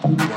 Thank you.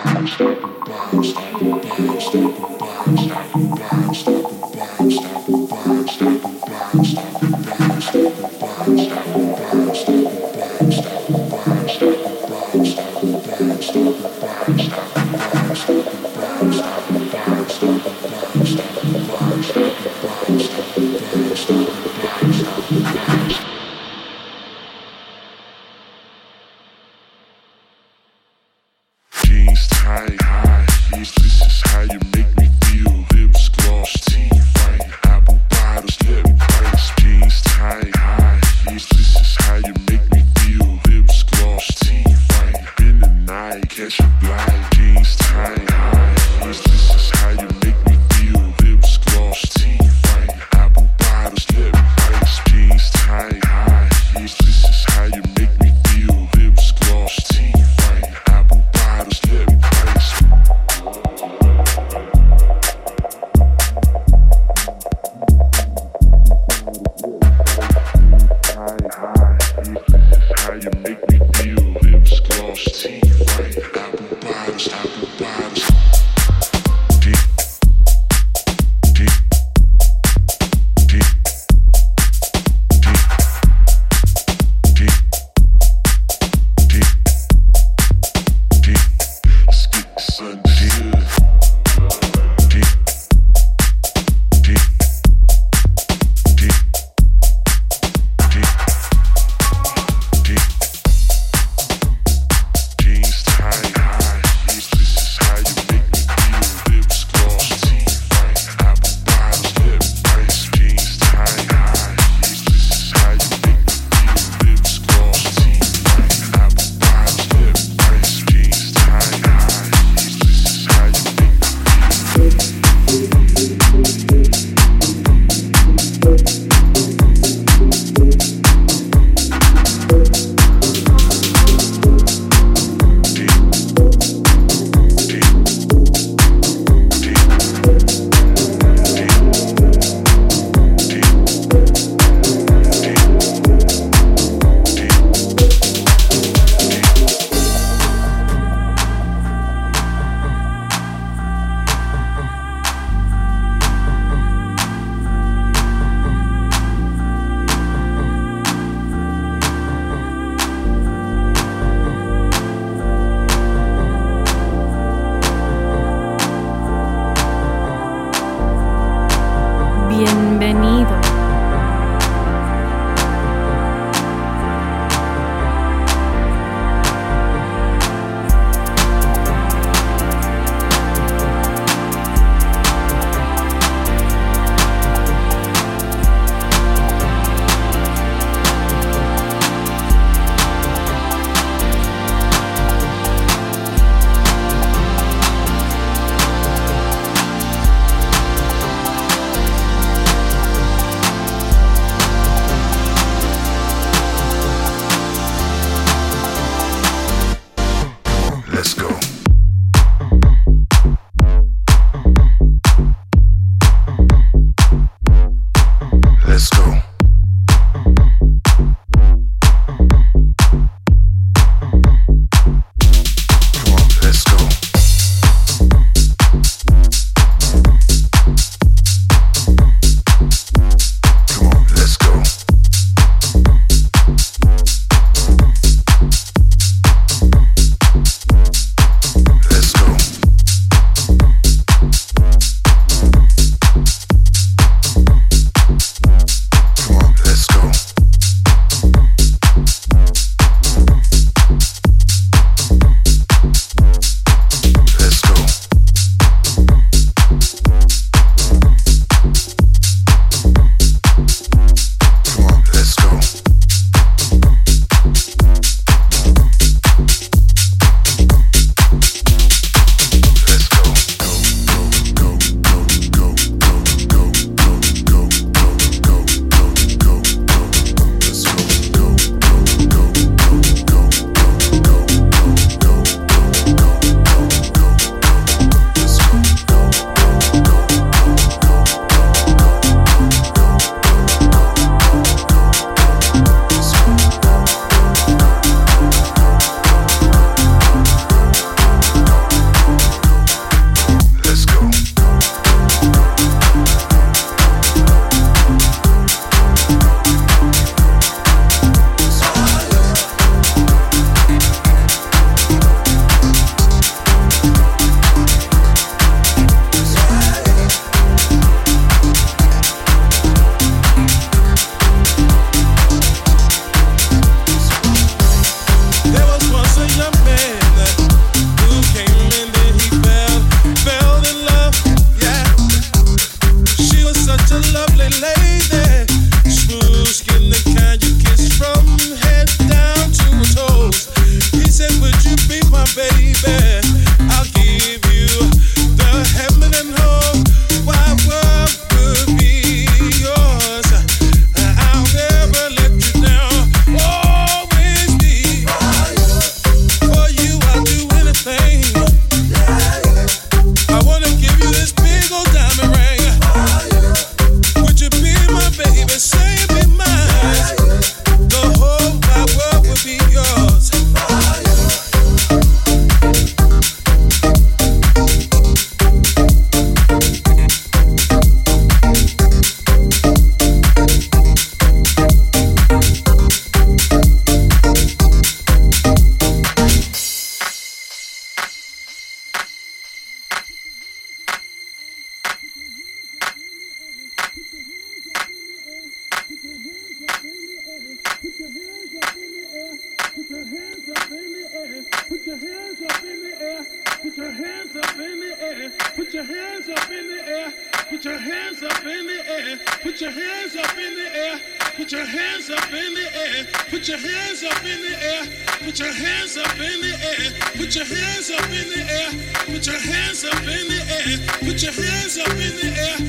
Your hands up in the air.